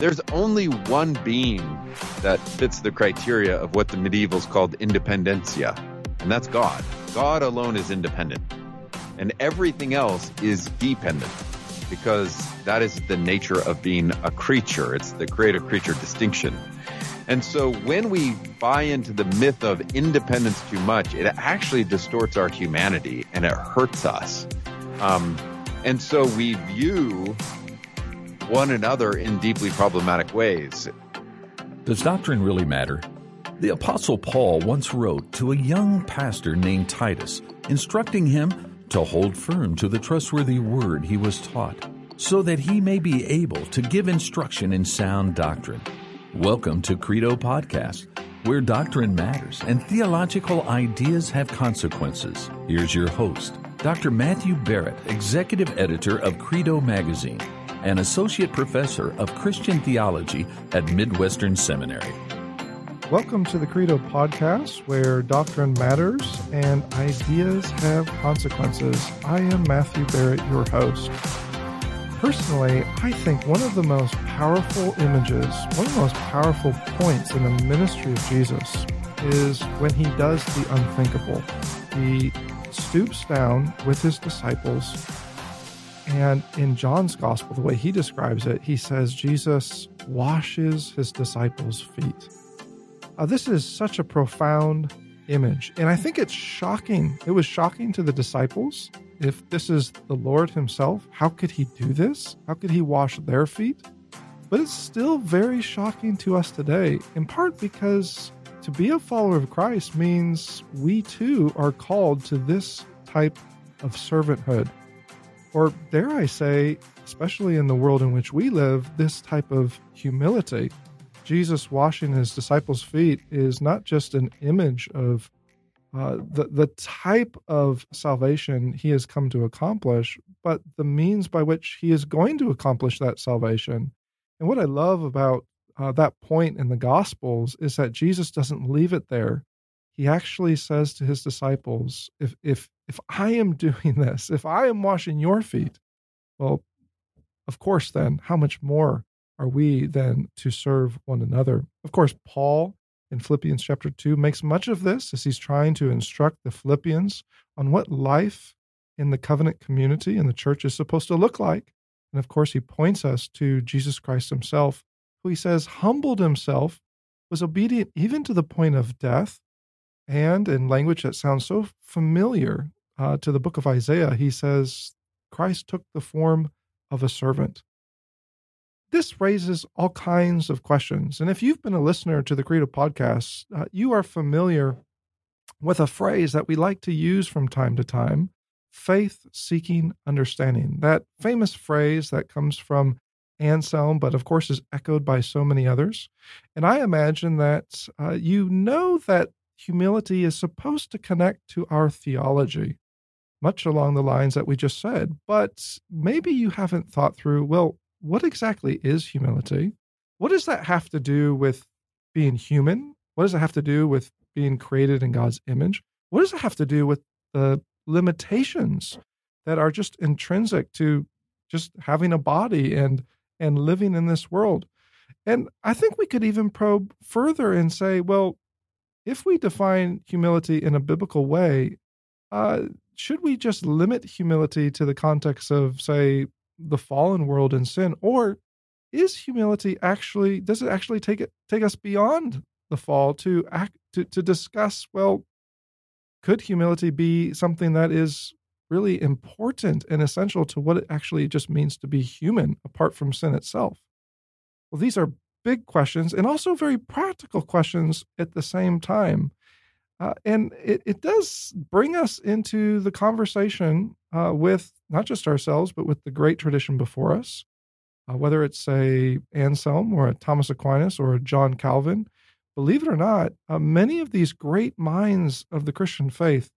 There's only one being that fits the criteria of what the medievals called independentia, and that's God. God alone is independent, and everything else is dependent because that is the nature of being a creature. It's the creator creature distinction. And so when we buy into the myth of independence too much, it actually distorts our humanity and it hurts us. Um, and so we view one another in deeply problematic ways. Does doctrine really matter? The Apostle Paul once wrote to a young pastor named Titus, instructing him to hold firm to the trustworthy word he was taught, so that he may be able to give instruction in sound doctrine. Welcome to Credo Podcast, where doctrine matters and theological ideas have consequences. Here's your host, Dr. Matthew Barrett, Executive Editor of Credo Magazine and Associate Professor of Christian Theology at Midwestern Seminary. Welcome to the Credo Podcast, where doctrine matters and ideas have consequences. I am Matthew Barrett, your host. Personally, I think one of the most powerful images, one of the most powerful points in the ministry of Jesus is when he does the unthinkable. He stoops down with his disciples, and in John's gospel, the way he describes it, he says Jesus washes his disciples' feet. Uh, this is such a profound image, and I think it's shocking. It was shocking to the disciples if this is the Lord Himself, how could He do this? How could He wash their feet? But it's still very shocking to us today, in part because to be a follower of Christ means we too are called to this type of servanthood. Or, dare I say, especially in the world in which we live, this type of humility. Jesus washing his disciples' feet is not just an image of uh, the the type of salvation he has come to accomplish, but the means by which he is going to accomplish that salvation. And what I love about uh, that point in the Gospels is that Jesus doesn't leave it there. He actually says to his disciples, "If if if I am doing this, if I am washing your feet, well, of course, then how much more are we then to serve one another?" Of course, Paul in Philippians chapter 2 makes much of this as he's trying to instruct the Philippians on what life in the covenant community and the church is supposed to look like. And of course, he points us to Jesus Christ himself, who he says humbled himself, was obedient even to the point of death. And in language that sounds so familiar uh, to the book of Isaiah, he says, Christ took the form of a servant this raises all kinds of questions. And if you've been a listener to the Credo podcast, uh, you are familiar with a phrase that we like to use from time to time faith seeking understanding. That famous phrase that comes from Anselm, but of course is echoed by so many others. And I imagine that uh, you know that humility is supposed to connect to our theology, much along the lines that we just said. But maybe you haven't thought through, well, what exactly is humility? What does that have to do with being human? What does it have to do with being created in God's image? What does it have to do with the limitations that are just intrinsic to just having a body and and living in this world? And I think we could even probe further and say, well, if we define humility in a biblical way, uh, should we just limit humility to the context of, say, the fallen world and sin? Or is humility actually does it actually take it take us beyond the fall to act to, to discuss well could humility be something that is really important and essential to what it actually just means to be human apart from sin itself? Well these are big questions and also very practical questions at the same time uh, and it, it does bring us into the conversation uh, with not just ourselves, but with the great tradition before us, uh, whether it's a Anselm or a Thomas Aquinas or a John Calvin. Believe it or not, uh, many of these great minds of the Christian faith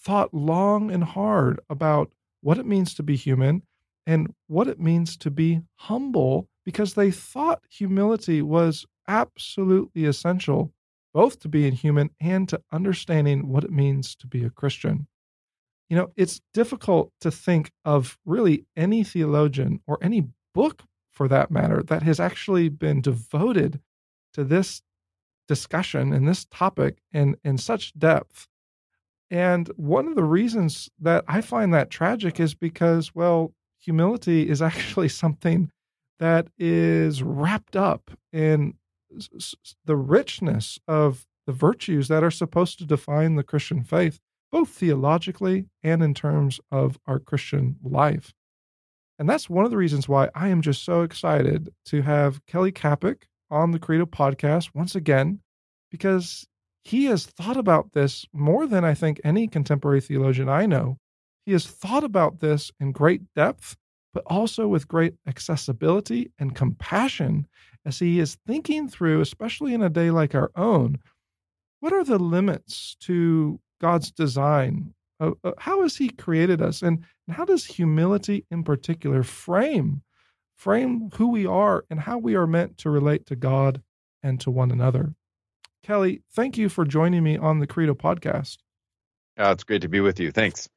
thought long and hard about what it means to be human and what it means to be humble because they thought humility was absolutely essential both to being human and to understanding what it means to be a Christian. You know, it's difficult to think of really any theologian or any book for that matter, that has actually been devoted to this discussion and this topic in, in such depth. And one of the reasons that I find that tragic is because, well, humility is actually something that is wrapped up in the richness of the virtues that are supposed to define the Christian faith, both theologically and in terms of our Christian life. And that's one of the reasons why I am just so excited to have Kelly Kapic on the Credo podcast once again, because he has thought about this more than I think any contemporary theologian I know. He has thought about this in great depth, but also with great accessibility and compassion as he is thinking through, especially in a day like our own, what are the limits to God's design? Uh, uh, how has He created us, and, and how does humility, in particular, frame frame who we are and how we are meant to relate to God and to one another? Kelly, thank you for joining me on the Credo podcast. Oh, it's great to be with you. Thanks.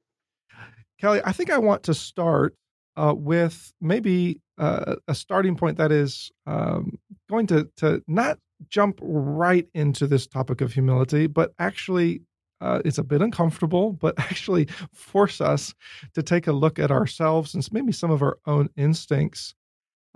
Kelly, I think I want to start uh, with maybe uh, a starting point that is um, going to to not jump right into this topic of humility, but actually uh, it's a bit uncomfortable, but actually force us to take a look at ourselves and maybe some of our own instincts.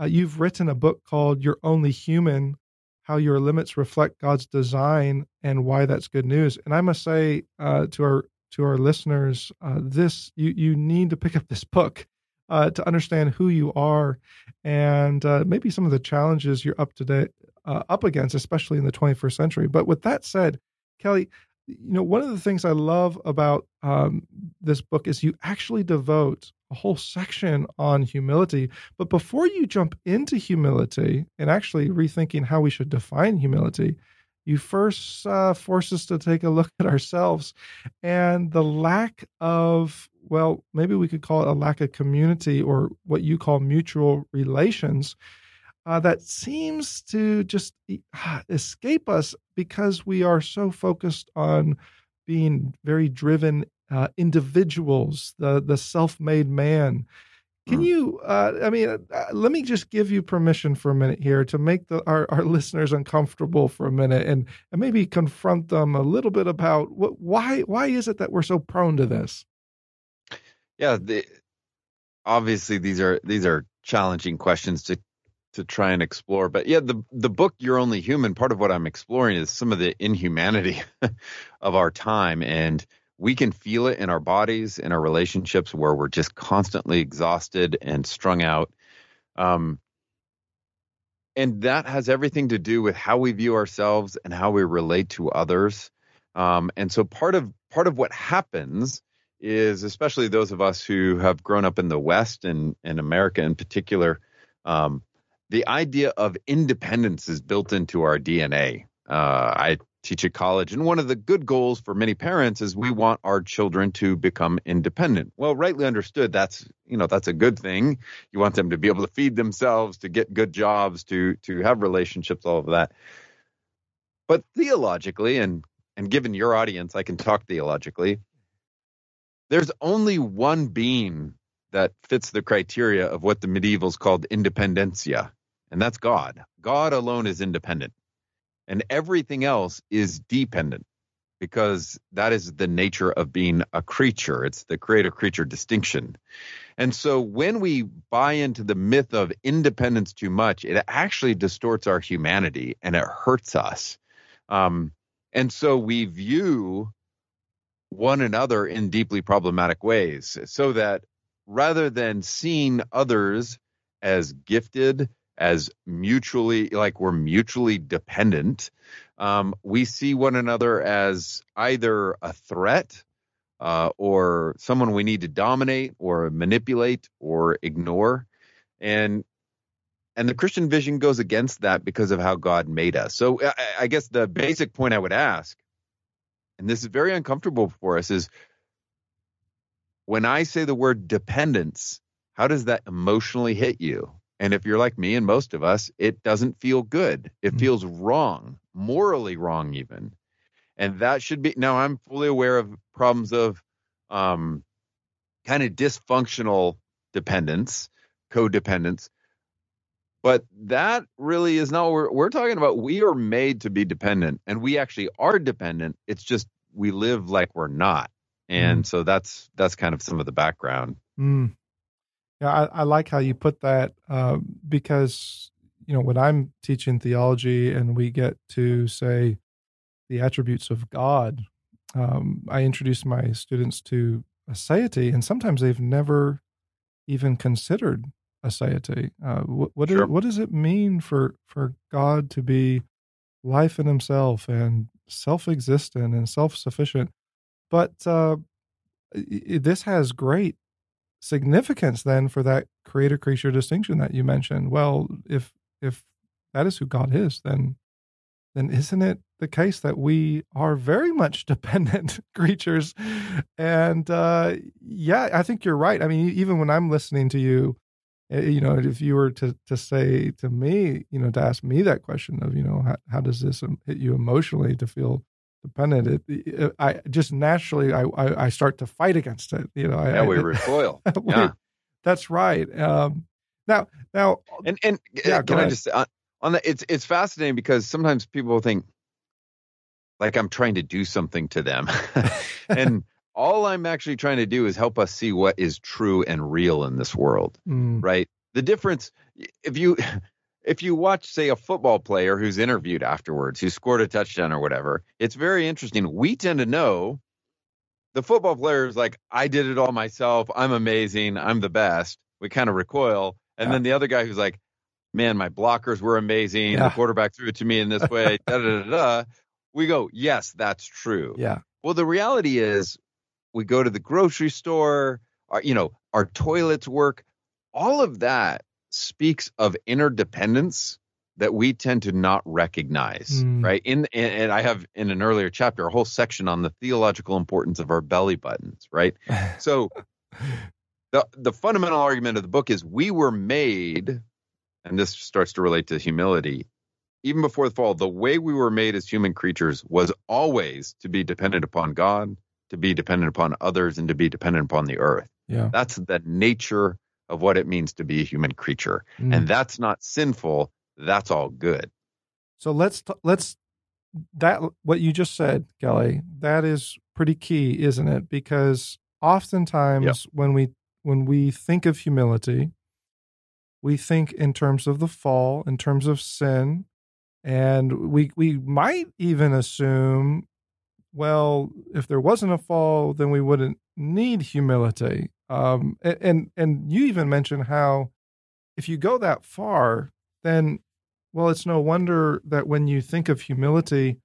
Uh, you've written a book called "You're Only Human: How Your Limits Reflect God's Design and Why That's Good News." And I must say uh, to our to our listeners, uh, this you you need to pick up this book uh, to understand who you are and uh, maybe some of the challenges you're up to date, uh, up against, especially in the 21st century. But with that said, Kelly, you know, one of the things I love about um, this book is you actually devote a whole section on humility. But before you jump into humility and actually rethinking how we should define humility, you first uh, force us to take a look at ourselves and the lack of well maybe we could call it a lack of community or what you call mutual relations uh, that seems to just uh, escape us because we are so focused on being very driven uh, individuals the the self-made man can hmm. you? Uh, I mean, uh, let me just give you permission for a minute here to make the, our, our listeners uncomfortable for a minute, and and maybe confront them a little bit about what why why is it that we're so prone to this? Yeah, the, obviously these are these are challenging questions to to try and explore. But yeah, the the book "You're Only Human." Part of what I'm exploring is some of the inhumanity of our time and we can feel it in our bodies, in our relationships, where we're just constantly exhausted and strung out. Um, and that has everything to do with how we view ourselves and how we relate to others. Um, and so part of part of what happens is, especially those of us who have grown up in the West and, in America in particular, um, the idea of independence is built into our DNA. Uh, I teach at college. And one of the good goals for many parents is we want our children to become independent. Well, rightly understood, that's you know that's a good thing. You want them to be able to feed themselves, to get good jobs, to to have relationships, all of that. But theologically, and and given your audience, I can talk theologically. There's only one being that fits the criteria of what the medievals called independentia, and that's God. God alone is independent and everything else is dependent because that is the nature of being a creature. It's the creator creature distinction. And so when we buy into the myth of independence too much, it actually distorts our humanity and it hurts us. Um, and so we view one another in deeply problematic ways so that rather than seeing others as gifted as mutually like we're mutually dependent. Um, we see one another as either a threat uh, or someone we need to dominate or manipulate or ignore, and and the Christian vision goes against that because of how God made us. So I, I guess the basic point I would ask, and this is very uncomfortable for us, is when I say the word dependence, how does that emotionally hit you? And if you're like me and most of us, it doesn't feel good. It mm-hmm. feels wrong, morally wrong, even. And that should be now I'm fully aware of problems of um, kind of dysfunctional dependence, codependence. But that really is not what we're, we're talking about. We are made to be dependent, and we actually are dependent. It's just we live like we're not, and mm. so that's that's kind of some of the background. Mm. Yeah, I, I, like how you put that uh, because you know when I'm teaching theology and we get to say the attributes of God, um, I introduce my students to aseity, and sometimes they've never even considered aseity. Uh, what what, sure. is, what does it mean for for God to be life in Himself and self-existent and self-sufficient? But uh, this has great significance then for that creator creature distinction that you mentioned. Well, if if that is who God is, then then isn't it the case that we are very much dependent creatures? And uh, yeah, I think you're right. I mean, even when I'm listening to you, you know, if you were to to say to me, you know, to ask me that question of, you know, how, how does this hit you emotionally to feel dependent? It, it, I just naturally I, I, I start to fight against it. You know, yeah, I, we recoil. we, yeah, that's right. Um, now, now, and and yeah, can I just uh, on that? It's it's fascinating because sometimes people think like I'm trying to do something to them, and all I'm actually trying to do is help us see what is true and real in this world, mm. right? The difference, if you if you watch, say, a football player who's interviewed afterwards, who scored a touchdown or whatever, it's very interesting. We tend to know the football player is like, I did it all myself. I'm amazing. I'm the best. We kind of recoil. And yeah. then the other guy who's like, man, my blockers were amazing. Yeah. The quarterback threw it to me in this way. da, da, da, da. We go, yes, that's true. Yeah. Well, the reality is we go to the grocery store, our, you know, our toilets work. All of that speaks of interdependence that we tend to not recognize, mm. right? In and I have in an earlier chapter a whole section on the theological importance of our belly buttons, right? so the the fundamental argument of the book is we were made and this starts to relate to humility. Even before the fall, the way we were made as human creatures was always to be dependent upon God, to be dependent upon others, and to be dependent upon the earth. Yeah. That's the nature of what it means to be a human creature. Mm. And that's not sinful. That's all good. So let's, t- let's, that, what you just said, Kelly, that is pretty key, isn't it? Because oftentimes yep. when we, when we think of humility, we think in terms of the fall, in terms of sin, and we we might even assume, well, if there wasn't a fall, then we wouldn't need humility. Um, and and you even mentioned how if you go that far, then well, it's no wonder that when you think of humility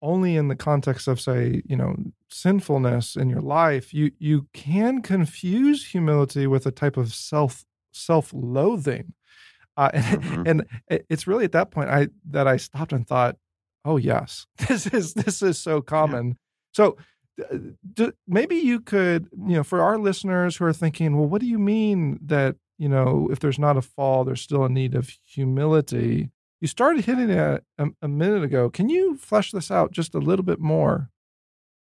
only in the context of say, you know, sinfulness in your life, you you can confuse humility with a type of self self-loathing. Uh, and, mm-hmm. and it's really at that point I that I stopped and thought, "Oh yes, this is this is so common." Yeah. So do, maybe you could, you know, for our listeners who are thinking, well, what do you mean that, you know, if there's not a fall, there's still a need of humility? You started hitting it a, a minute ago. Can you flesh this out just a little bit more?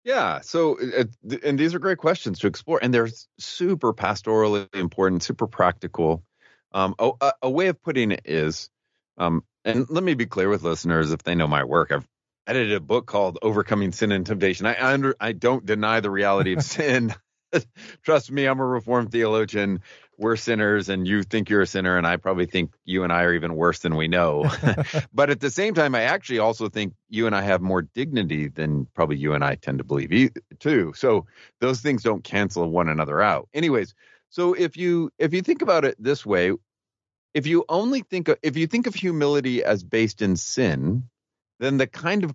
Yeah. So, uh, and these are great questions to explore, and they're super pastorally important, super practical. Um, a, a, way of putting it is, um, and let me be clear with listeners if they know my work. I've edited a book called Overcoming Sin and Temptation. I under, I don't deny the reality of sin. Trust me, I'm a reformed theologian. We're sinners, and you think you're a sinner, and I probably think you and I are even worse than we know. but at the same time, I actually also think you and I have more dignity than probably you and I tend to believe too. So those things don't cancel one another out. Anyways, so if you if you think about it this way, if you only think of, if you think of humility as based in sin, then the kind of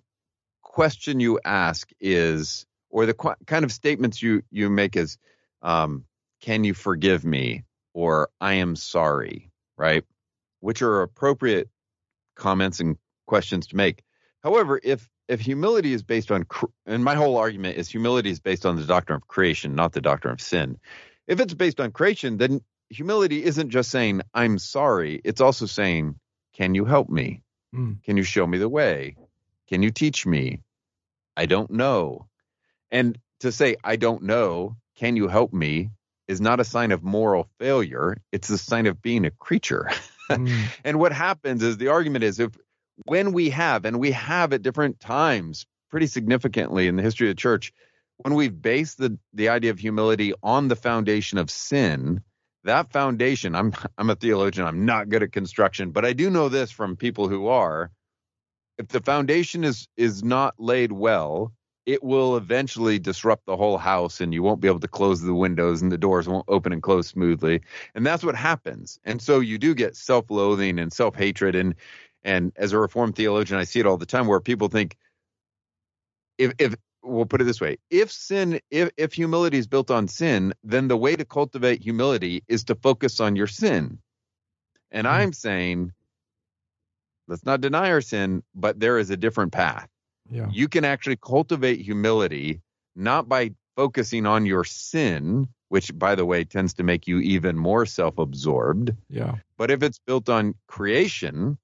question you ask is, or the qu- kind of statements you you make is, um, "Can you forgive me?" or "I am sorry," right? Which are appropriate comments and questions to make. However, if if humility is based on, and my whole argument is humility is based on the doctrine of creation, not the doctrine of sin. If it's based on creation, then humility isn't just saying I'm sorry. It's also saying, "Can you help me?" Mm. Can you show me the way? Can you teach me? I don't know. And to say, I don't know, can you help me is not a sign of moral failure. It's a sign of being a creature. Mm. and what happens is the argument is if when we have, and we have at different times pretty significantly in the history of the church, when we've based the, the idea of humility on the foundation of sin, that foundation, I'm I'm a theologian, I'm not good at construction, but I do know this from people who are. If the foundation is is not laid well, it will eventually disrupt the whole house and you won't be able to close the windows and the doors won't open and close smoothly. And that's what happens. And so you do get self-loathing and self-hatred and and as a reformed theologian I see it all the time where people think if if we'll put it this way. If sin if, if humility is built on sin then the way to cultivate humility is to focus on your sin. And mm-hmm. i'm saying let's not deny our sin but there is a different path. Yeah. you can actually cultivate humility not by focusing on your sin which by the way tends to make you even more self-absorbed. Yeah. But if it's built on creation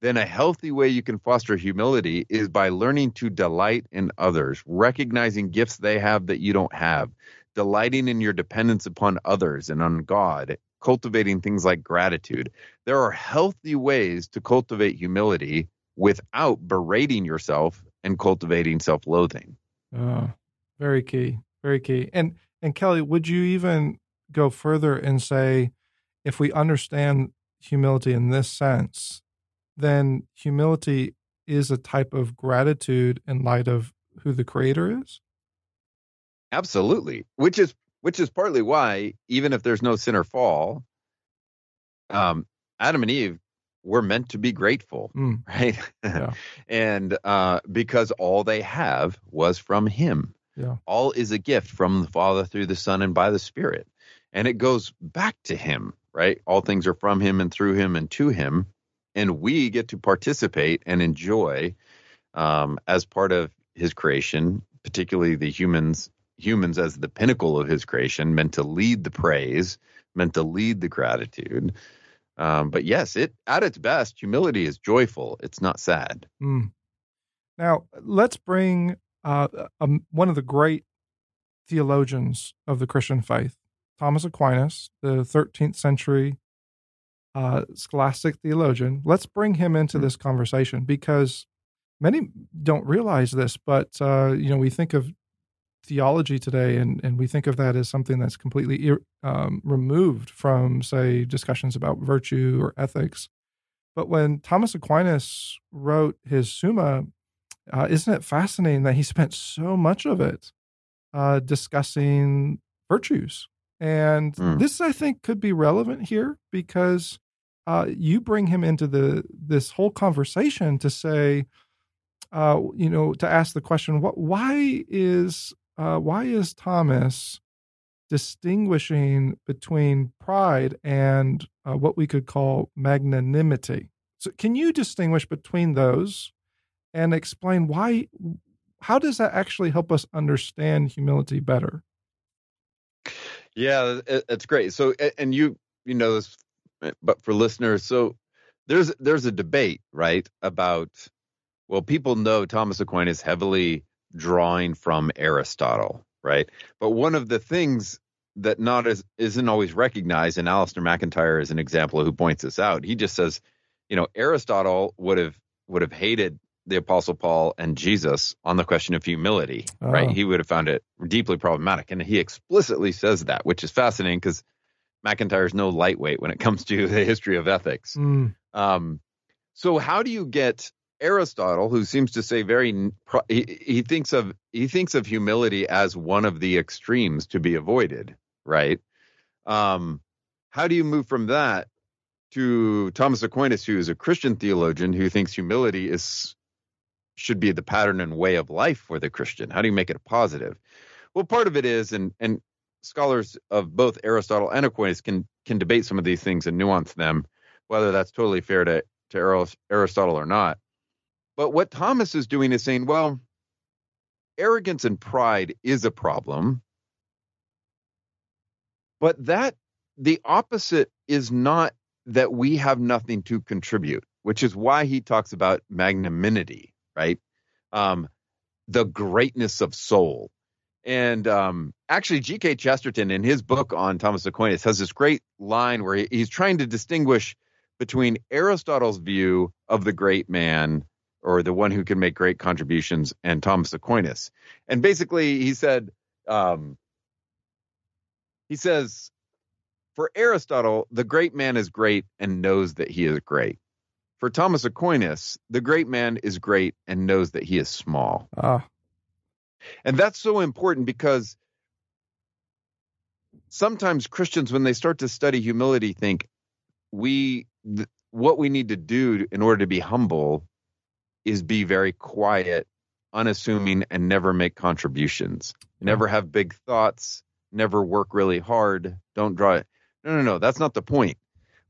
then a healthy way you can foster humility is by learning to delight in others, recognizing gifts they have that you don't have, delighting in your dependence upon others and on God, cultivating things like gratitude. There are healthy ways to cultivate humility without berating yourself and cultivating self-loathing. Uh, very key, very key. And and Kelly, would you even go further and say if we understand humility in this sense, then humility is a type of gratitude in light of who the creator is? Absolutely. Which is which is partly why even if there's no sin or fall, um, Adam and Eve were meant to be grateful, mm. right? Yeah. and uh, because all they have was from him. Yeah. All is a gift from the Father through the Son and by the Spirit. And it goes back to him, right? All things are from him and through him and to him and we get to participate and enjoy um, as part of his creation, particularly the humans humans as the pinnacle of his creation, meant to lead the praise, meant to lead the gratitude. Um, but yes, it at its best, humility is joyful. It's not sad. Mm. Now let's bring uh, um, one of the great theologians of the Christian faith, Thomas Aquinas, the 13th century uh, scholastic theologian. Let's bring him into hmm. this conversation because many don't realize this, but uh, you know we think of theology today, and and we think of that as something that's completely um, removed from, say, discussions about virtue or ethics. But when Thomas Aquinas wrote his Summa, uh, isn't it fascinating that he spent so much of it uh, discussing virtues? And mm. this, I think, could be relevant here because uh, you bring him into the this whole conversation to say, uh, you know, to ask the question, what, why is uh, why is Thomas distinguishing between pride and uh, what we could call magnanimity? So, can you distinguish between those and explain why? How does that actually help us understand humility better? Yeah, it's great. So, and you you know this Eh, but for listeners, so there's there's a debate, right, about well, people know Thomas Aquinas heavily drawing from Aristotle, right? But one of the things that not as isn't always recognized, and Alasdair MacIntyre is an example who points this out. He just says, you know, Aristotle would have would have hated the Apostle Paul and Jesus on the question of humility, oh. right? He would have found it deeply problematic, and he explicitly says that, which is fascinating because MacIntyre is no lightweight when it comes to the history of ethics. Mm. Um, so how do you get Aristotle, who seems to say very he, he thinks of he thinks of humility as one of the extremes to be avoided, right? Um, how do you move from that to Thomas Aquinas, who is a Christian theologian who thinks humility is should be the pattern and way of life for the Christian? How do you make it a positive? Well, part of it is, and and scholars of both Aristotle and Aquinas can can debate some of these things and nuance them, whether that's totally fair to to Aristotle or not. But what Thomas is doing is saying, well, arrogance and pride is a problem, but that the opposite is not that we have nothing to contribute, which is why he talks about magnanimity, right? Um, the greatness of soul and um, actually, G.K. Chesterton, in his book on Thomas Aquinas, has this great line where he, he's trying to distinguish between Aristotle's view of the great man or the one who can make great contributions and Thomas Aquinas. And basically, he said, um, he says, for Aristotle, the great man is great and knows that he is great. For Thomas Aquinas, the great man is great and knows that he is small. Ah, And that's so important because sometimes Christians, when they start to study humility, think we th- what we need to do in order to be humble is be very quiet, unassuming, and never make contributions. Never have big thoughts. Never work really hard. Don't draw it. No, no, no. That's not the point.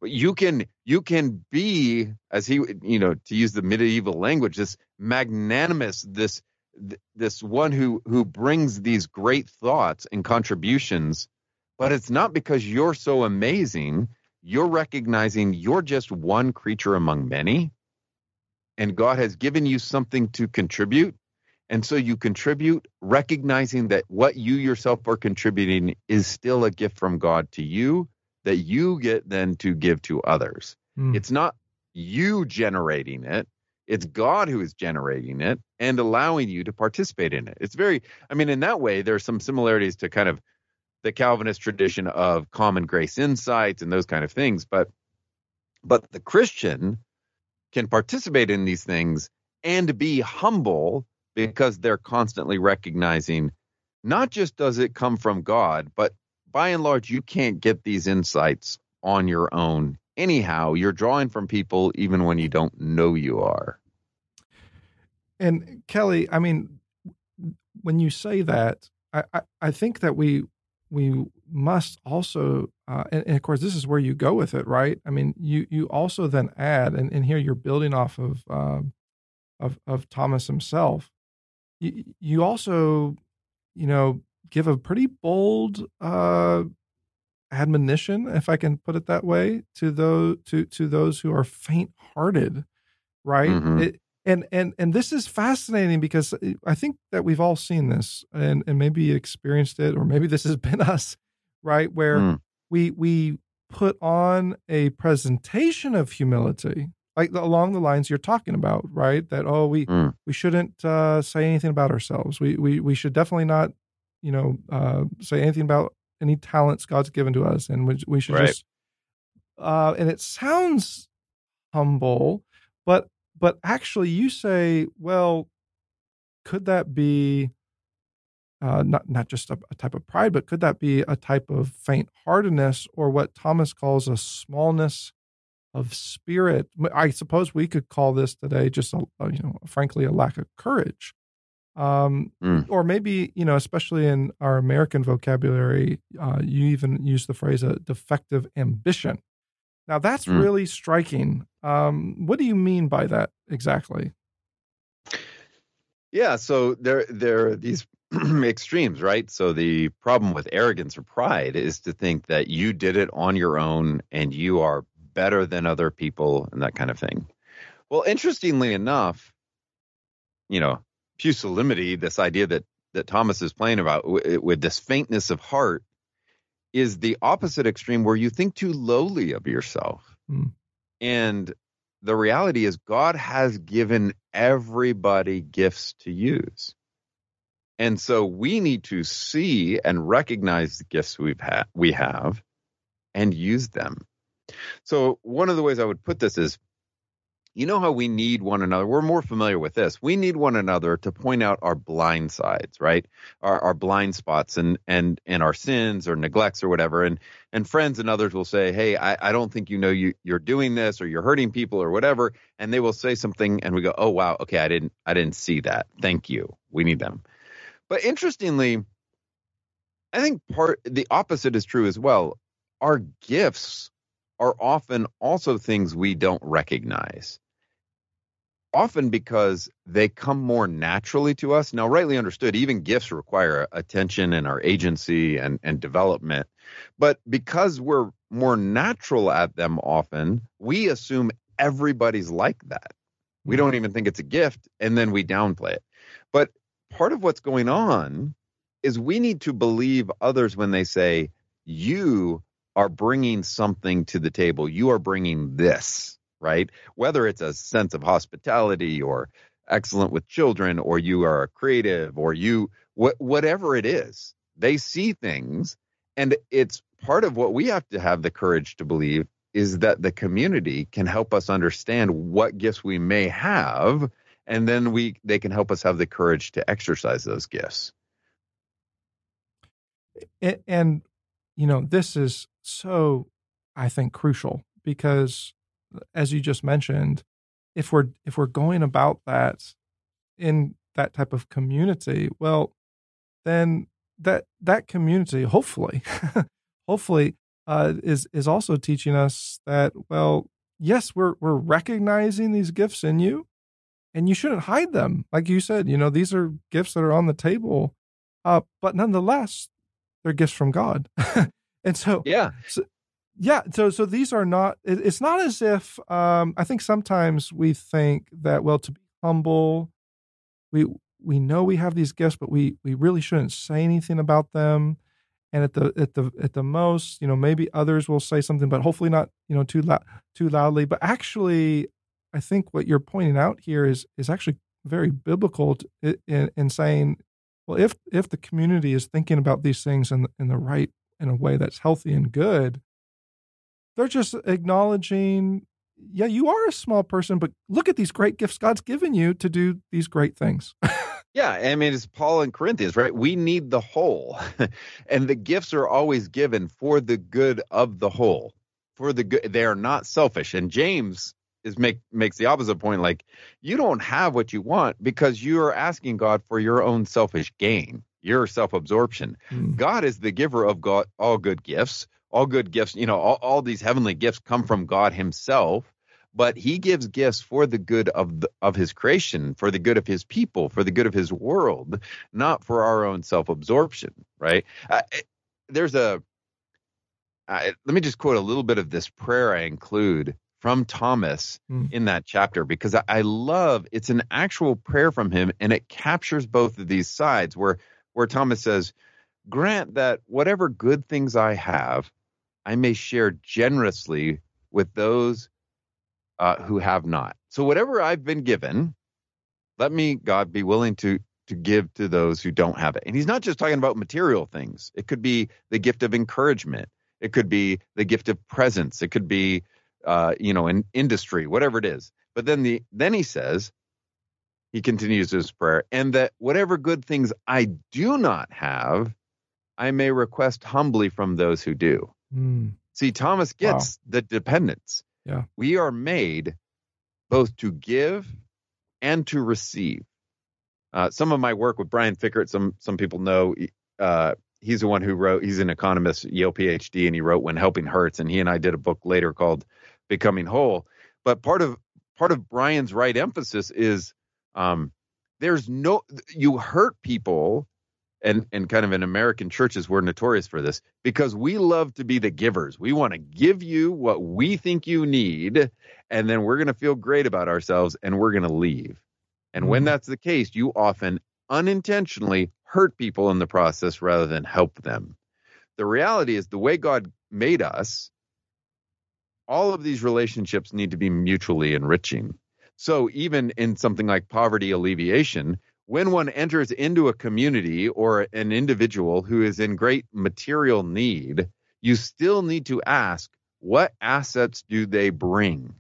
But you can you can be as he you know to use the medieval language this magnanimous this th- this one who who brings these great thoughts and contributions but it's not because you're so amazing. You're recognizing you're just one creature among many and God has given you something to contribute. And so you contribute recognizing that what you yourself are contributing is still a gift from God to you that you get then to give to others. Hmm. it's not you generating it it's God who is generating it and allowing you to participate in it. It's very, I mean, in that way, there's some similarities to kind of the Calvinist tradition of common grace insights and those kind of things. But, but the Christian can participate in these things and be humble because they're constantly recognizing not just does it come from God, but by and large, you can't get these insights on your own. Anyhow, you're drawing from people even when you don't know you are. And Kelly, I mean, when you say that, I, I, I think that we we must also, uh, and, and of course, this is where you go with it, right? I mean, you you also then add, and, and here you're building off of um, of of Thomas himself. You, you also, you know, give a pretty bold uh, admonition, if I can put it that way, to those to to those who are faint-hearted, right? Mhm. It, and and and this is fascinating because I think that we've all seen this and and maybe experienced it, or maybe this has been us, right? Where Mm. we we put on a presentation of humility, like along the lines you're talking about, right? That oh we Mm. we shouldn't uh, say anything about ourselves. We we we should definitely not, you know, uh, say anything about any talents God's given to us, and we we should Right. just. Uh, and it sounds humble, but but actually, you say, well, could that be uh, not not just a, a type of pride, but could that be a type of faint heartedness, or what Thomas calls a smallness of spirit? I suppose we could call this today just a, a, you know, frankly, a lack of courage. Um, Mm. or maybe you know, especially in our American vocabulary, uh, you even use the phrase a defective ambition. Now that's Mm. really striking. Um, what do you mean by that exactly? Yeah, so there there are these extremes, right? So the problem with arrogance or pride is to think that you did it on your own and you are better than other people and that kind of thing. Well, interestingly enough, you know, pusillanimity, this idea that that Thomas is playing about with this faintness of heart, is the opposite extreme where you think too lowly of yourself. Hmm. And the reality is, God has given everybody gifts to use. And so we need to see and recognize the gifts we've had, we have and use them. So one of the ways I would put this is you know how we need one another. We're more familiar with this. We need one another to point out our blind sides, right? Our, our blind spots and and and our sins or neglects or whatever. And and friends and others will say, "Hey, I, I don't think you know you you're doing this or you're hurting people or whatever." And they will say something, and we go, "Oh wow, okay, I didn't I didn't see that. Thank you. We need them." But interestingly, I think part the opposite is true as well. Our gifts are often also things we don't recognize often because they come more naturally to us. Now, rightly understood, even gifts require attention and our agency and, and development. But because we're more natural at them often, we assume everybody's like that. We don't mm-hmm. even think it's a gift and then we downplay it. But part of what's going on is we need to believe others when they say, you are bringing something to the table. You are bringing this, right? Whether it's a sense of hospitality or excellent with children, or you are a creative, or you, wh- whatever it is, they see things. And it's part of what we have to have the courage to believe is that the community can help us understand what gifts we may have and then we they can help us have the courage to exercise those gifts and, and you know this is so i think crucial because as you just mentioned if we're if we're going about that in that type of community well then that that community hopefully hopefully uh, is is also teaching us that well yes we're we're recognizing these gifts in you and you shouldn't hide them. Like you said you know these are gifts that are on the table uh, but nonetheless they're gifts from god. And so yeah. so, yeah so so these are not it, it's not as if um i think sometimes we think that well to be humble we we know we have these gifts but we we really shouldn't say anything about them. And at the at the at the most you know maybe others will say something but hopefully not you know too loud too loudly. But actually i think what you're pointing out here is is actually very biblical to, in, in saying well if if the community is thinking about these things in in the right in a way that's healthy and good they're just acknowledging yeah you are a small person but look at these great gifts god's given you to do these great things Yeah, I mean, it's Paul in Corinthians, right? We need the whole, and the gifts are always given for the good of the whole. For the good, they are not selfish. And James is make makes the opposite point. Like, you don't have what you want because you are asking God for your own selfish gain, your self absorption. Mm. God is the giver of God all good gifts. All good gifts, you know, all, all these heavenly gifts come from God Himself but he gives gifts for the good of the, of his creation, for the good of his people, for the good of his world, not for our own self-absorption, right? Uh, there's a uh, let me just quote a little bit of this prayer I include from Thomas mm. in that chapter because I, I love it's an actual prayer from him and it captures both of these sides where where Thomas says, "Grant that whatever good things I have, I may share generously with those uh, who have not. So whatever I've been given, let me, God, be willing to to give to those who don't have it. And he's not just talking about material things. It could be the gift of encouragement. It could be the gift of presence. It could be, uh, you know, an industry, whatever it is. But then the then he says, he continues his prayer, and that whatever good things I do not have, I may request humbly from those who do. Mm. See, Thomas gets wow. the dependence. Yeah. We are made both to give and to receive. Uh, some of my work with Brian Fikkert, some some people know uh, he's the one who wrote. He's an economist, Yale PhD, and he wrote "When Helping Hurts." And he and I did a book later called "Becoming Whole." But part of part of Brian's right emphasis is um, there's no you hurt people and and kind of in American churches we're notorious for this because we love to be the givers. We want to give you what we think you need and then we're going to feel great about ourselves and we're going to leave. And mm-hmm. when that's the case, you often unintentionally hurt people in the process rather than help them. The reality is the way God made us all of these relationships need to be mutually enriching. So even in something like poverty alleviation, when one enters into a community or an individual who is in great material need, you still need to ask, what assets do they bring?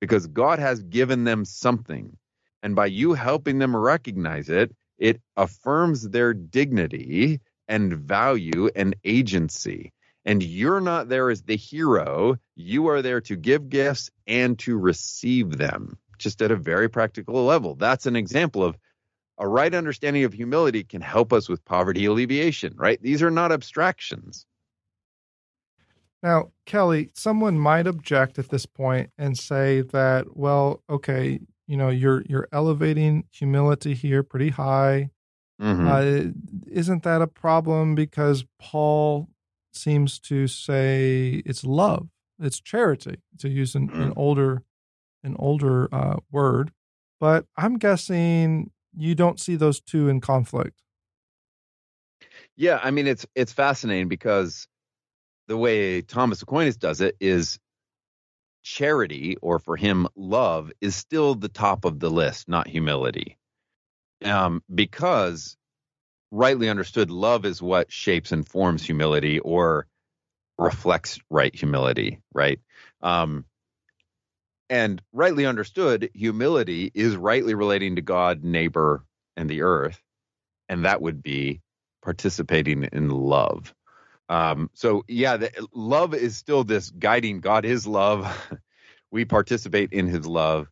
Because God has given them something. And by you helping them recognize it, it affirms their dignity and value and agency. And you're not there as the hero. You are there to give gifts and to receive them, just at a very practical level. That's an example of a right understanding of humility can help us with poverty alleviation, right? These are not abstractions. Now, Kelly, someone might object at this point and say that, well, okay, you know, you're you're elevating humility here pretty high. Mm-hmm. Uh, isn't that a problem? Because Paul seems to say it's love, it's charity, to use an, mm-hmm. an older an older uh, word. But I'm guessing you don't see those two in conflict. Yeah, I mean it's it's fascinating because the way Thomas Aquinas does it is charity, or for him, love, is still the top of the list, not humility. Um, because rightly understood, love is what shapes and forms humility or reflects right humility, right? Um, and rightly understood, humility is rightly relating to God, neighbor, and the earth. And that would be participating in love. Um, so yeah, the, love is still this guiding. God is love. we participate in his love,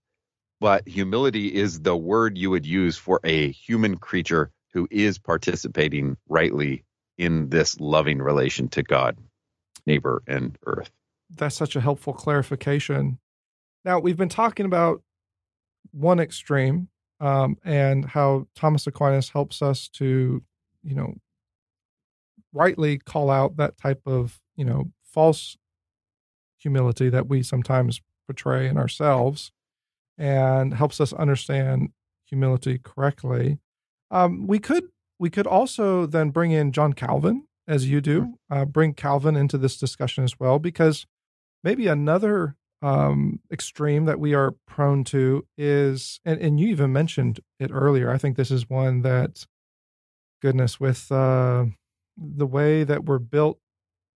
but humility is the word you would use for a human creature who is participating rightly in this loving relation to God, neighbor, and earth. That's such a helpful clarification. Now, we've been talking about one extreme um, and how Thomas Aquinas helps us to, you know, rightly call out that type of, you know, false humility that we sometimes portray in ourselves and helps us understand humility correctly. Um, we could we could also then bring in John Calvin as you do, uh, bring Calvin into this discussion as well, because maybe another um, extreme that we are prone to is, and, and you even mentioned it earlier. I think this is one that, goodness, with uh, the way that we're built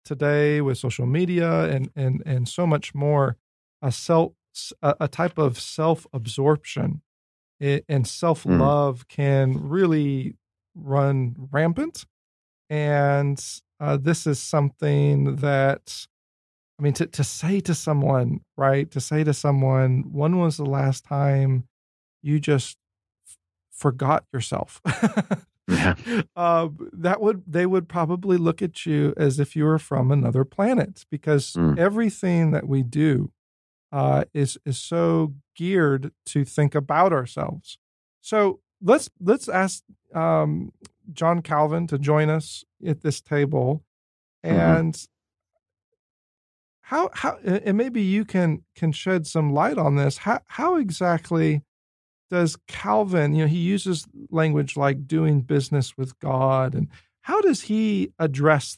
today with social media and and and so much more, a self a, a type of self absorption and self love mm. can really run rampant, and uh, this is something that I mean, to, to say to someone, right? To say to someone, when was the last time you just f- forgot yourself? yeah. Uh, that would, they would probably look at you as if you were from another planet because mm. everything that we do uh, is, is so geared to think about ourselves. So let's, let's ask um, John Calvin to join us at this table. Mm-hmm. And mm-hmm how how and maybe you can can shed some light on this. How how exactly does calvin you know he uses language like doing business with god and how does he address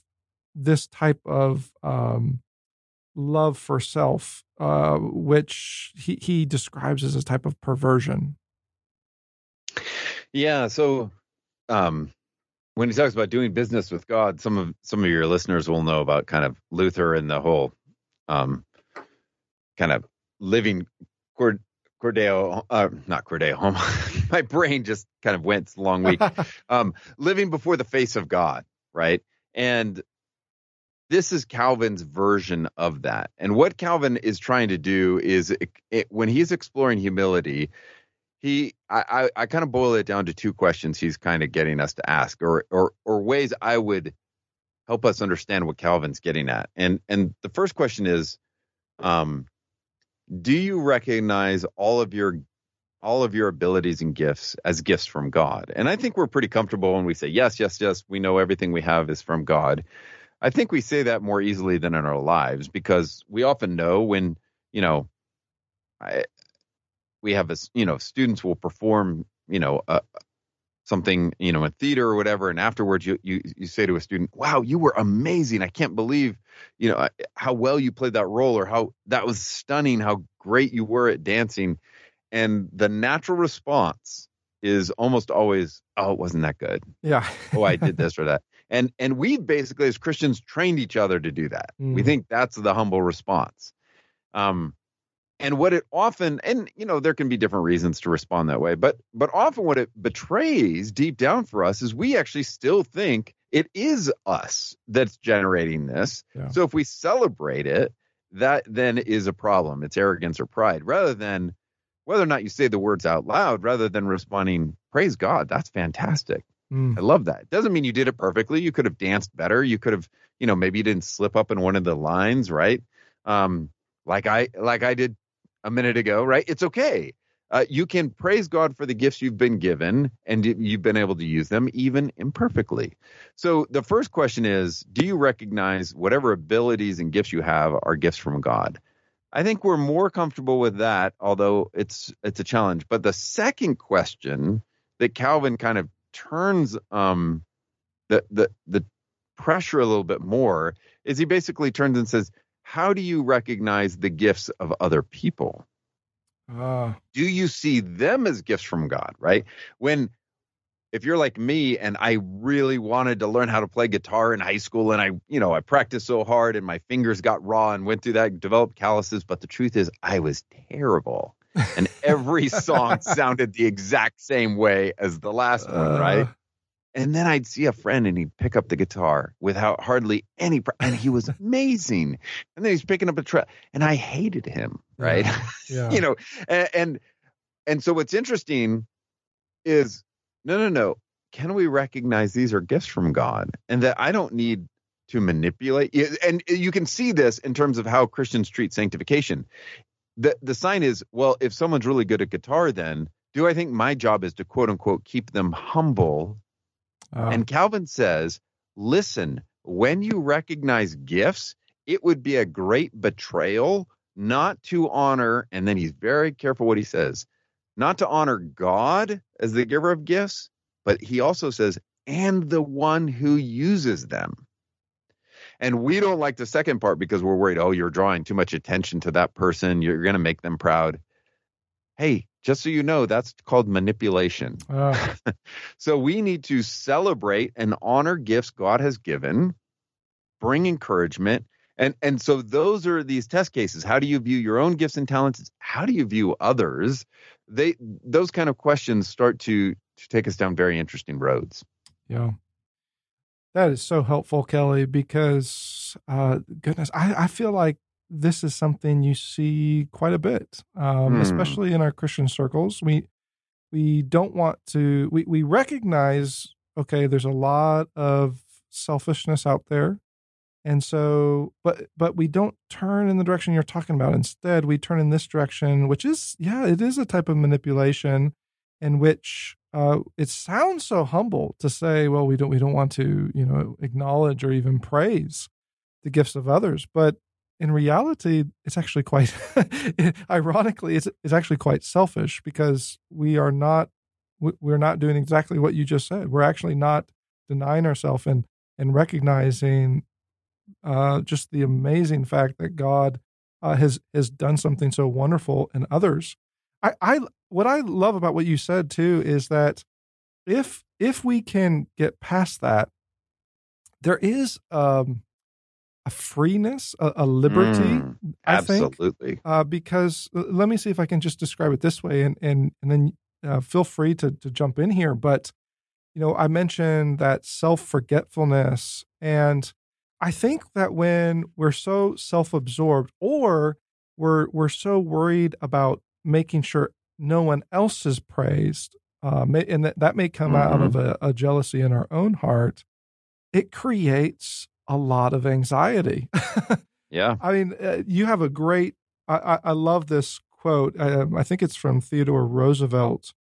this type of um, love for self uh, which he, he describes as a type of perversion? Yeah so um, when he talks about doing business with god some of some of your listeners will know about kind of luther and the whole um, kind of living Cord, Cordeo, uh, not Cordeo home. My brain just kind of went long week. um, living before the face of God, right? And this is Calvin's version of that. And what Calvin is trying to do is it, it, when he's exploring humility, he I, I, I kind of boil it down to two questions he's kind of getting us to ask or or or ways I would help us understand what Calvin's getting at. And and the first question is, um, do you recognize all of your all of your abilities and gifts as gifts from God? And I think we're pretty comfortable when we say yes, yes, yes. We know everything we have is from God. I think we say that more easily than in our lives because we often know when you know. I, we have a you know students will perform you know a, something, you know, in theater or whatever, and afterwards you you you say to a student, "Wow, you were amazing! I can't believe, you know, how well you played that role, or how that was stunning, how great you were at dancing." And the natural response is almost always, "Oh, it wasn't that good." Yeah. oh, I did this or that. And and we basically as Christians trained each other to do that. Mm. We think that's the humble response. Um, and what it often and you know there can be different reasons to respond that way but but often what it betrays deep down for us is we actually still think it is us that's generating this. Yeah. so if we celebrate it that then is a problem. It's arrogance or pride. Rather than whether or not you say the words out loud rather than responding praise god that's fantastic. Mm. i love that. Doesn't mean you did it perfectly. You could have danced better. You could have you know maybe you didn't slip up in one of the lines right? Um like i like i did a minute ago, right? It's okay. Uh, you can praise God for the gifts you've been given and you've been able to use them even imperfectly. So the first question is Do you recognize whatever abilities and gifts you have are gifts from God? I think we're more comfortable with that, although it's it's a challenge. But the second question that Calvin kind of turns um, the the the pressure a little bit more is he basically turns and says, How do you recognize the gifts of other people? Uh, Do you see them as gifts from God, right? When if you're like me and I really wanted to learn how to play guitar in high school and I, you know, I practiced so hard and my fingers got raw and went through that, developed calluses, but the truth is I was terrible. And every song sounded the exact same way as the last one, uh, right? And then I'd see a friend and he'd pick up the guitar without hardly any, pr- and he was amazing. And then he's picking up a truck and I hated him, right? Yeah. you know, and, and and so what's interesting is no, no, no. Can we recognize these are gifts from God, and that I don't need to manipulate? And you can see this in terms of how Christians treat sanctification. The the sign is well, if someone's really good at guitar, then do I think my job is to quote unquote keep them humble And um, Calvin says, listen, when you recognize gifts, it would be a great betrayal not to honor, and then he's very careful what he says, not to honor God as the giver of gifts, but he also says, and the one who uses them. And we don't like the second part because we're worried, oh, you're drawing too much attention to that person. You're going to make them proud. Hey, just so you know, that's called manipulation. uh, So we need to celebrate and honor gifts God has given, bring encouragement. And and so those are these test cases. How do you view your own gifts and talents? How do you view others? They those kind of questions start to to take us down very interesting roads. Yeah. That is so helpful, Kelly, because uh goodness, I, I feel like this is something you see quite a bit. Um, Hmm. especially in our Christian circles. We we don't want to we, we recognize, okay, there's a lot of selfishness out there. And so but but we don't turn in the direction you're talking about. Instead, we turn in this direction, which is yeah, it is a type of manipulation in which uh, it sounds so humble to say, well, we don't we don't want to, you know, acknowledge or even praise the gifts of others, but in reality, it's actually quite, ironically, it's it's actually quite selfish because we are not we- we're not doing exactly what you just said. We're actually not denying ourselves and and recognizing uh, just the amazing fact that God uh, has has done something so wonderful in others. I, I what I love about what you said too is that if if we can get past that, there is um, a freeness, a, a liberty. Mm, I think Absolutely. uh, because uh, let me see if I can just describe it this way, and and and then uh, feel free to to jump in here. But you know, I mentioned that self forgetfulness, and I think that when we're so self absorbed, or we're we're so worried about making sure no one else is praised, uh, may, and that that may come out of a, a jealousy in our own heart, it creates a lot of anxiety. Yeah. I mean, uh, you have a great. I, I, I love this quote. Um, I think it's from Theodore Roosevelt,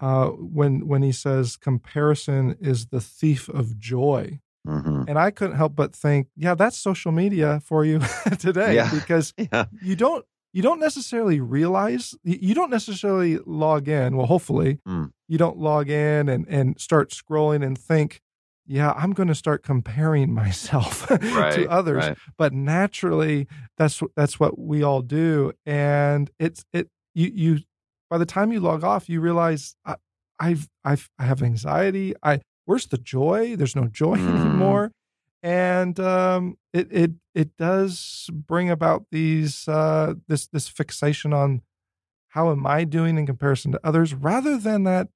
uh, when when he says, "Comparison is the thief of joy." hmm And I couldn't help but think, yeah, that's social media for you today, Yeah. because Yeah. you don't you don't necessarily realize you you don't necessarily log in. Well, hopefully, Mm. you don't log in and and start scrolling and think, yeah, I'm going to start comparing myself to others Right. but naturally that's that's what we all do and it's it you you by the time you log off you realize I, i've i've i have anxiety i where's the joy there's no joy Mm. anymore and um it it it does bring about these uh this this fixation on how am i doing in comparison to others rather than that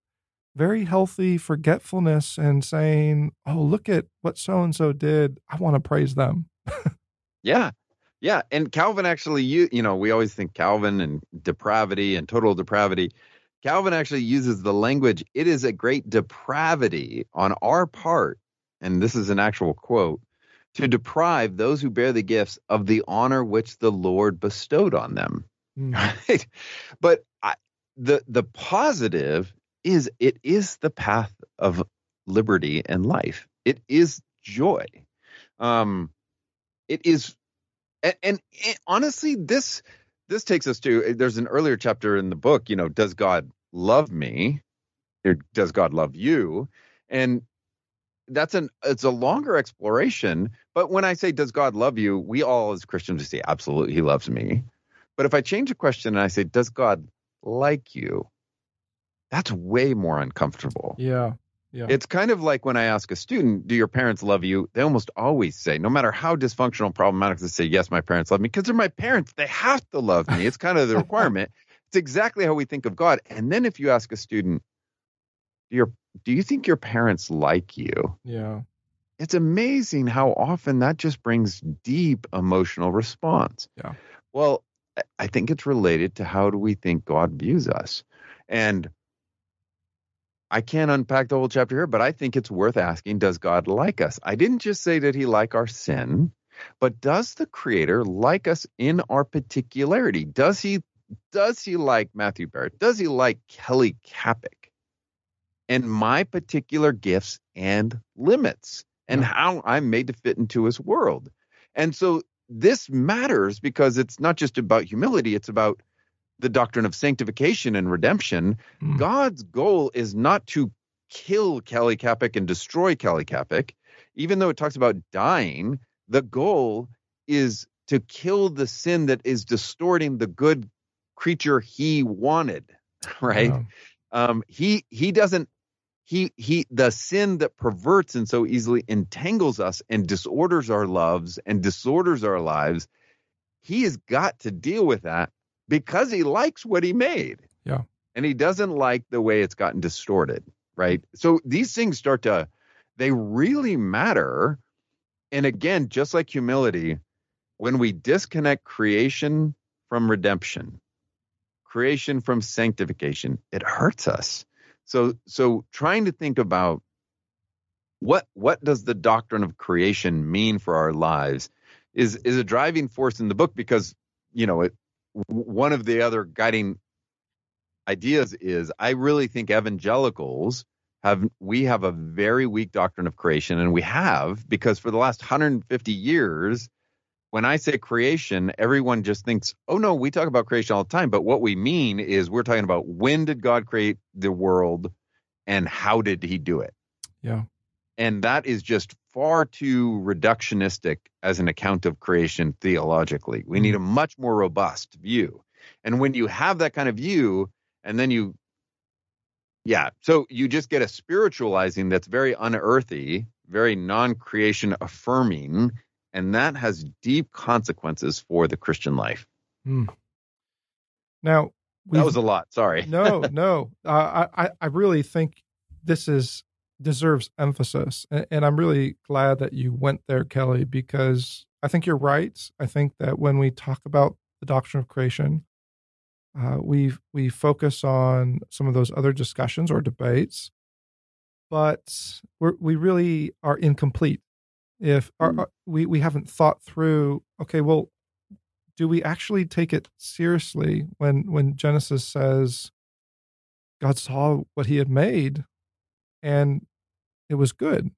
very healthy forgetfulness and saying oh look at what so and so did i want to praise them Yeah. Yeah. And Calvin actually, you, you know, we always think Calvin and depravity and total depravity. Calvin actually uses the language, it is a great depravity on our part, and this is an actual quote, to deprive those who bear the gifts of the honor which the Lord bestowed on them. Mm. Right. But I, the the positive is it is the path of liberty and life. It is joy. Um, it is, and, and, honestly, this this takes us to there's an earlier chapter in the book. You know, does God love me? Or does God love you? And that's an it's a longer exploration. But when I say does God love you, we all as Christians say absolutely he loves me. But if I change the question and I say does God like you, that's way more uncomfortable. Yeah. Yeah. It's kind of like when I ask a student, "Do your parents love you?" They almost always say, no matter how dysfunctional, problematic, they say, "Yes, my parents love me," because they're my parents. They have to love me. It's kind of the requirement. it's exactly how we think of God. And then if you ask a student, "Do your do you think your parents like you?" Yeah. It's amazing how often that just brings deep emotional response. Yeah. Well, I think it's related to how do we think God views us. And I can't unpack the whole chapter here, but I think it's worth asking Does God like us? I didn't just say that He like our sin, but does the Creator like us in our particularity? Does He does He like Matthew Barrett? Does He like Kelly Kapic? And my particular gifts and limits and how I'm made to fit into His world. And so this matters because it's not just about humility, it's about the doctrine of sanctification and redemption, mm. God's goal is not to kill Kelly Kapic and destroy Kelly Kapic. Even though it talks about dying, the goal is to kill the sin that is distorting the good creature he wanted, right? Yeah. Um, he he doesn't he he the sin that perverts and so easily entangles us and disorders our loves and disorders our lives. He has got to deal with that because he likes what he made. Yeah. And he doesn't like the way it's gotten distorted, right? So these things start to they really matter. And again, just like humility, when we disconnect creation from redemption, creation from sanctification, it hurts us. So so trying to think about what what does the doctrine of creation mean for our lives is is a driving force in the book because you know it one of the other guiding ideas is I really think evangelicals have we have a very weak doctrine of creation and we have because for the last 150 years when I say creation everyone just thinks oh no we talk about creation all the time but what we mean is we're talking about when did God create the world and how did he do it? Yeah. And that is just far too reductionistic as an account of creation theologically. We need a mm-hmm. much more robust view. And when you have that kind of view, and then you, yeah, so you just get a spiritualizing that's very unearthly, very non creation affirming, and that has deep consequences for the Christian life. Mm. Now, that was a lot. Sorry. no, no. Uh, I, I really think this is deserves emphasis. And, and, I'm really glad that you went there, Kelly, because I think you're right. I think that when we talk about the doctrine of creation, uh, we we focus on some of those other discussions or debates, but we we really are incomplete if our, mm. our, we we haven't thought through. Okay, well, do we actually take it seriously when when Genesis says God saw what He had made, and it was good.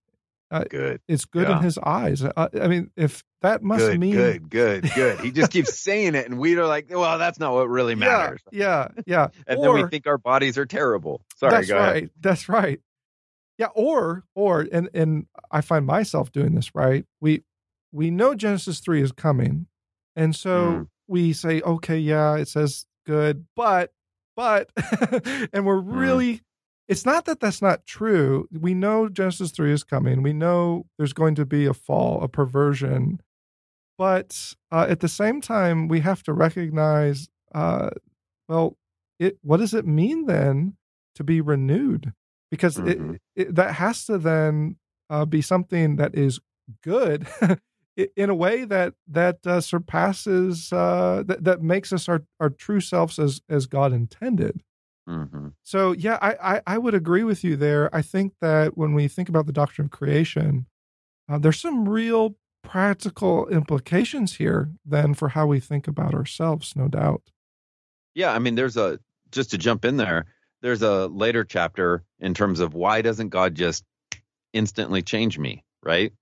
Uh, good. It's good yeah. in his eyes. Uh, I mean, if that must good, mean good, good, good. He just keeps saying it, and we are like, well, that's not what really matters. Yeah, yeah, yeah. and or, then we think our bodies are terrible. Sorry, that's right. Ahead. That's right. Yeah, or or and and I find myself doing this. Right, we we know Genesis three is coming, and so mm. we say, okay, yeah, it says good, but but, and we're mm. really. Mm it's not that that's not true. We know Genesis 3 is coming. We know there's going to be a fall, a perversion. But uh, at the same time, we have to recognize uh, well, it, what does it mean then to be renewed? Because mm-hmm. it, it, that has to then uh, be something that is good in a way that that uh, surpasses uh, that that makes us our, our true selves as as God intended. Mm-hmm. So yeah, I, I, I would agree with you there. I think that when we think about the doctrine of creation, uh, there's some real practical implications here then for how we think about ourselves, no doubt. Yeah, I mean, there's a just to jump in there. There's a later chapter in terms of why doesn't God just instantly change me, right?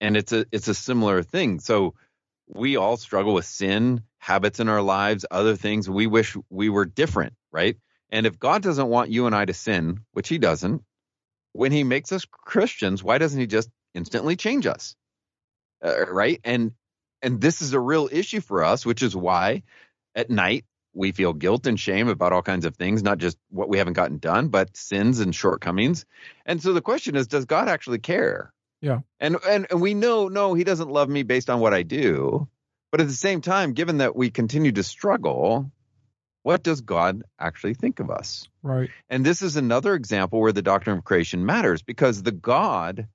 And it's a it's a similar thing. So we all struggle with sin, habits in our lives, other things. We wish we were different, right? And if God doesn't want you and I to sin, which he doesn't, when he makes us Christians, why doesn't he just instantly change us? Uh, right? And and this is a real issue for us, which is why at night we feel guilt and shame about all kinds of things, not just what we haven't gotten done, but sins and shortcomings. And so the question is, does God actually care? Yeah. And and, and we know no, he doesn't love me based on what I do. But at the same time, given that we continue to struggle, what does God actually think of us? Right. And this is another example where the doctrine of creation matters because the God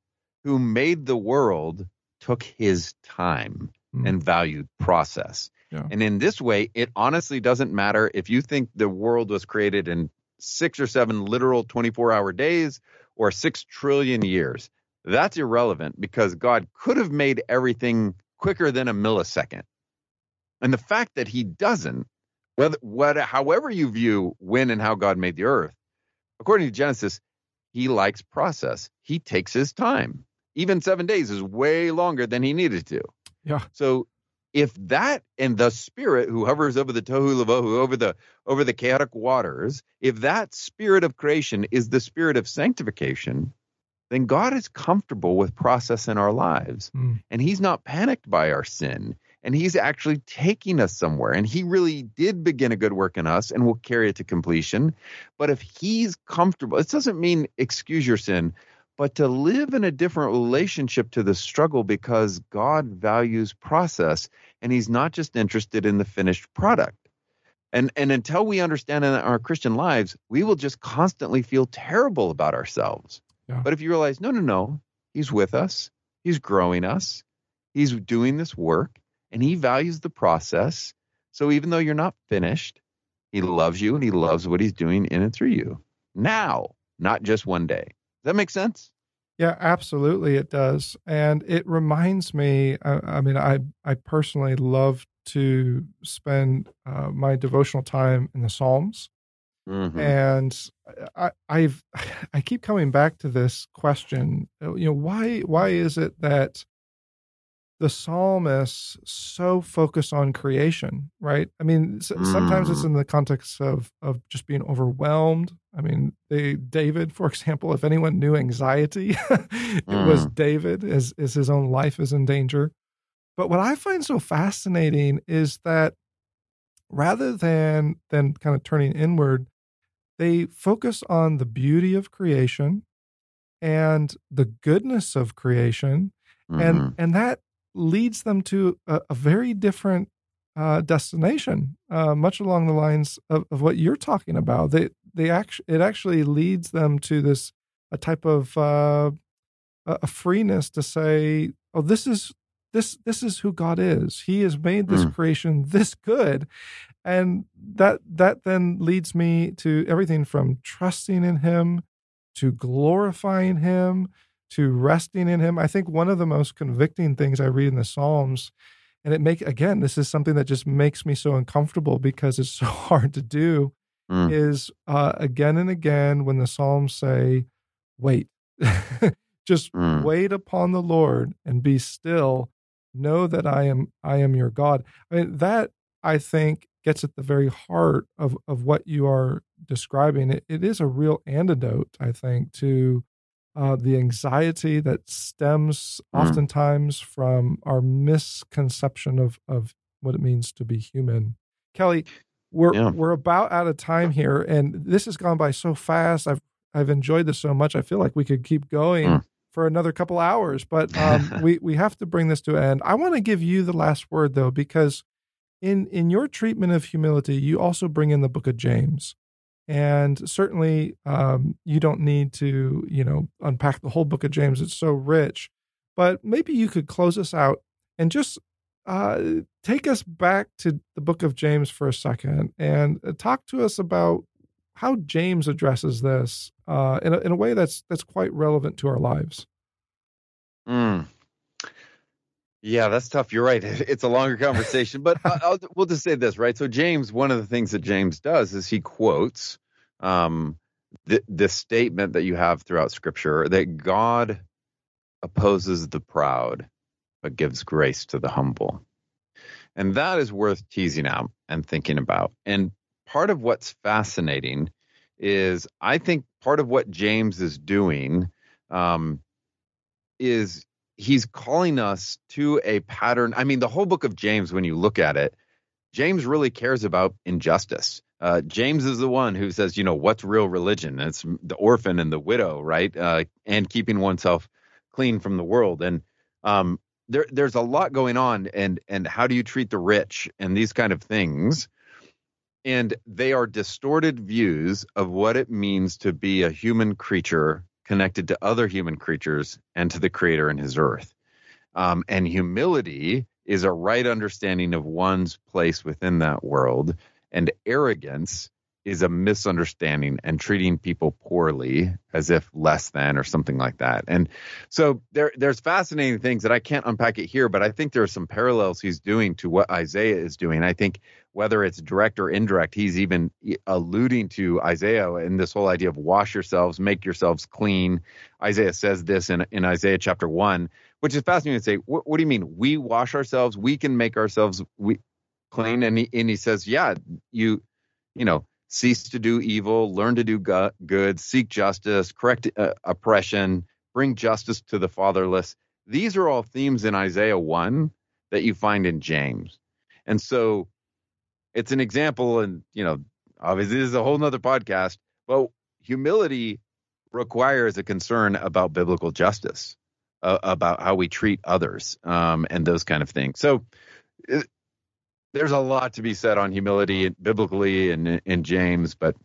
who made the world took his time mm. and valued process. Yeah. And in this way, it honestly doesn't matter if you think the world was created in six or seven literal 24 hour days or six trillion years. That's irrelevant because God could have made everything quicker than a millisecond. And the fact that he doesn't whether what however you view when and how God made the earth, according to Genesis, he likes process. He takes his time. Even seven days is way longer than he needed to. Yeah. So if that and the spirit who hovers over the tohu lavohu, over the over the chaotic waters, if that spirit of creation is the spirit of sanctification, then God is comfortable with process in our lives. Mm. And he's not panicked by our sin and he's actually taking us somewhere. And he really did begin a good work in us and will carry it to completion. But if he's comfortable, it doesn't mean excuse your sin, but to live in a different relationship to the struggle because God values process and he's not just interested in the finished product. And, and until we understand in our Christian lives, we will just constantly feel terrible about ourselves. Yeah. But if you realize, no, no, no, he's with us, he's growing us, he's doing this work, and he values the process. So even though you're not finished, he loves you and he loves what he's doing in and through you now, not just one day. Does that make sense? Yeah, absolutely, it does, and it reminds me. I, I mean, I I personally love to spend uh, my devotional time in the Psalms, mm-hmm. and I, I've I keep coming back to this question. You know, why why is it that the psalmists so focus on creation, right? I mean, sometimes it's mm. in the context of of just being overwhelmed. I mean, they David, for example, if anyone knew anxiety, it mm. was David, as as his own life is in danger. But what I find so fascinating is that rather than than kind of turning inward, they focus on the beauty of creation and the goodness of creation mm-hmm. and and that leads them to a, a very different uh, destination, uh, much along the lines of, of, what you're talking about. They they actually it actually leads them to this a type of uh, a freeness to say, oh, this is this this is who God is. He has made this mm. creation this good, and that that then leads me to everything from trusting in Him to glorifying Him to resting in him. I think one of the most convicting things I read in the Psalms, and it make again, this is something that just makes me so uncomfortable because it's so hard to do, mm. is uh, again and again when the Psalms say, wait, just mm. wait upon the Lord and be still. Know that I am I am your God. I mean, that I think gets at the very heart of, of what you are describing. It, it is a real antidote, I think, to uh, the anxiety that stems mm. oftentimes from our misconception of of what it means to be human. Kelly, we're yeah. we're about out of time here, and this has gone by so fast. I've I've enjoyed this so much. I feel like we could keep going mm. for another couple hours, but um, we we have to bring this to an end. I want to give you the last word though, because in in your treatment of humility, you also bring in the book of James. And certainly, um, you don't need to, you know, unpack the whole book of James. It's so rich. But maybe you could close us out and just uh, take us back to the book of James for a second and uh, talk to us about how James addresses this uh, in, a, in a way that's that's quite relevant to our lives. Mm. Yeah, that's tough. You're right. It's a longer conversation, but I'll, we'll just say this, right? So James, one of the things that James does is he quotes um, the, the statement that you have throughout Scripture that God opposes the proud, but gives grace to the humble, and that is worth teasing out and thinking about. And part of what's fascinating is I think part of what James is doing um, is he's calling us to a pattern. I mean, the whole book of James, when you look at it, James really cares about injustice. Uh, James is the one who says, you know, what's real religion? It's the orphan and the widow, right? Uh, and keeping oneself clean from the world. And um, there, there's a lot going on, and and how do you treat the rich and these kind of things? And they are distorted views of what it means to be a human creature connected to other human creatures and to the Creator and His earth. Um, and humility is a right understanding of one's place within that world, and arrogance is a misunderstanding and treating people poorly as if less than or something like that. And so there there's fascinating things that I can't unpack it here, but I think there are some parallels he's doing to what Isaiah is doing. I think whether it's direct or indirect, he's even alluding to Isaiah in this whole idea of wash yourselves, make yourselves clean. Isaiah says this in in Isaiah chapter 1, which is fascinating to say, what, what do you mean we wash ourselves, we can make ourselves we clean and he and he says, yeah, you you know, cease to do evil, learn to do good, seek justice, correct uh, oppression, bring justice to the fatherless. These are all themes in Isaiah 1 that you find in James. And so it's an example, and, you know, obviously this is a whole nother podcast, but humility requires a concern about biblical justice, uh, about how we treat others, um, and those kind of things. So there's a lot to be said on humility biblically and in James, but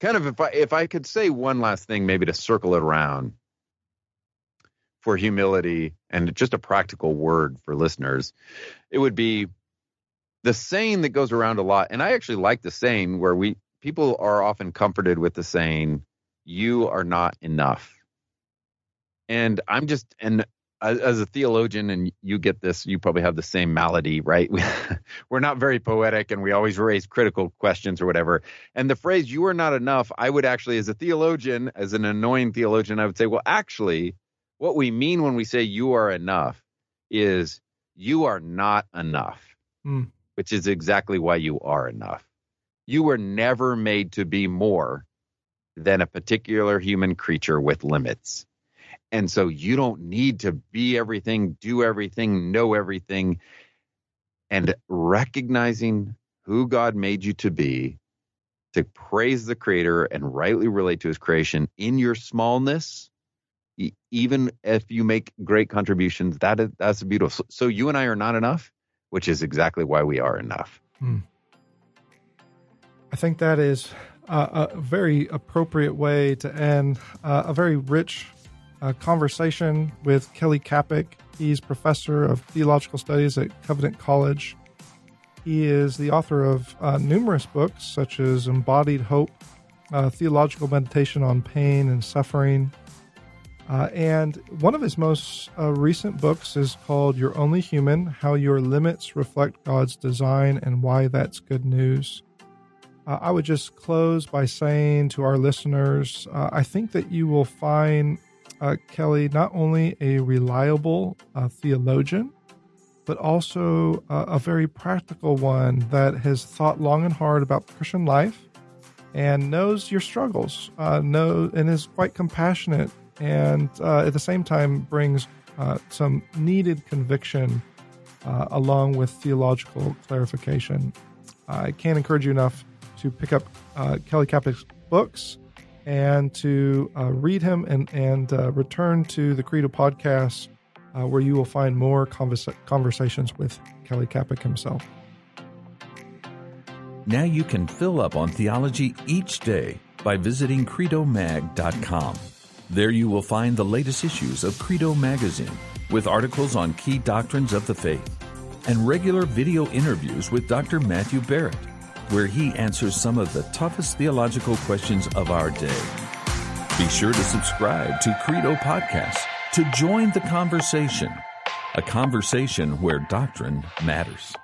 kind of if I if I could say one last thing, maybe to circle it around for humility and just a practical word for listeners, it would be the saying that goes around a lot, and I actually like the saying where we people are often comforted with the saying, "You are not enough." And I'm just and as a theologian, and you get this, you probably have the same malady, right? We're not very poetic and we always raise critical questions or whatever. And the phrase, you are not enough, I would actually, as a theologian, as an annoying theologian, I would say, well, actually, what we mean when we say you are enough is you are not enough, mm. which is exactly why you are enough. You were never made to be more than a particular human creature with limits. And so you don't need to be everything, do everything, know everything. And recognizing who God made you to be, to praise the Creator and rightly relate to His creation in your smallness, even if you make great contributions, that is that's beautiful. So you and I are not enough, which is exactly why we are enough. Hmm. I think that is a very appropriate way to end uh, a very rich a conversation with Kelly Kapic. He's professor of theological studies at Covenant College. He is the author of uh, numerous books, such as Embodied Hope, uh, Theological Meditation on Pain and Suffering. Uh, and one of his most uh, recent books is called You're Only Human How Your Limits Reflect God's Design and Why That's Good News. Uh, I would just close by saying to our listeners I think that you will find uh, Kelly not only a reliable uh, theologian, but also uh, a very practical one that has thought long and hard about Christian life and knows your struggles, uh, know and is quite compassionate, and uh, at the same time brings uh, some needed conviction along with theological clarification. I can't encourage you enough to pick up Kelly Kapic's books and to uh, read him and, and uh, return to the Credo podcast, uh, where you will find more conversa- conversations with Kelly Kapic himself. Now you can fill up on theology each day by visiting credomag.com. There you will find the latest issues of Credo Magazine with articles on key doctrines of the faith and regular video interviews with Dr. Matthew Barrett where he answers some of the toughest theological questions of our day. Be sure to subscribe to Credo Podcast to join the conversation, a conversation where doctrine matters.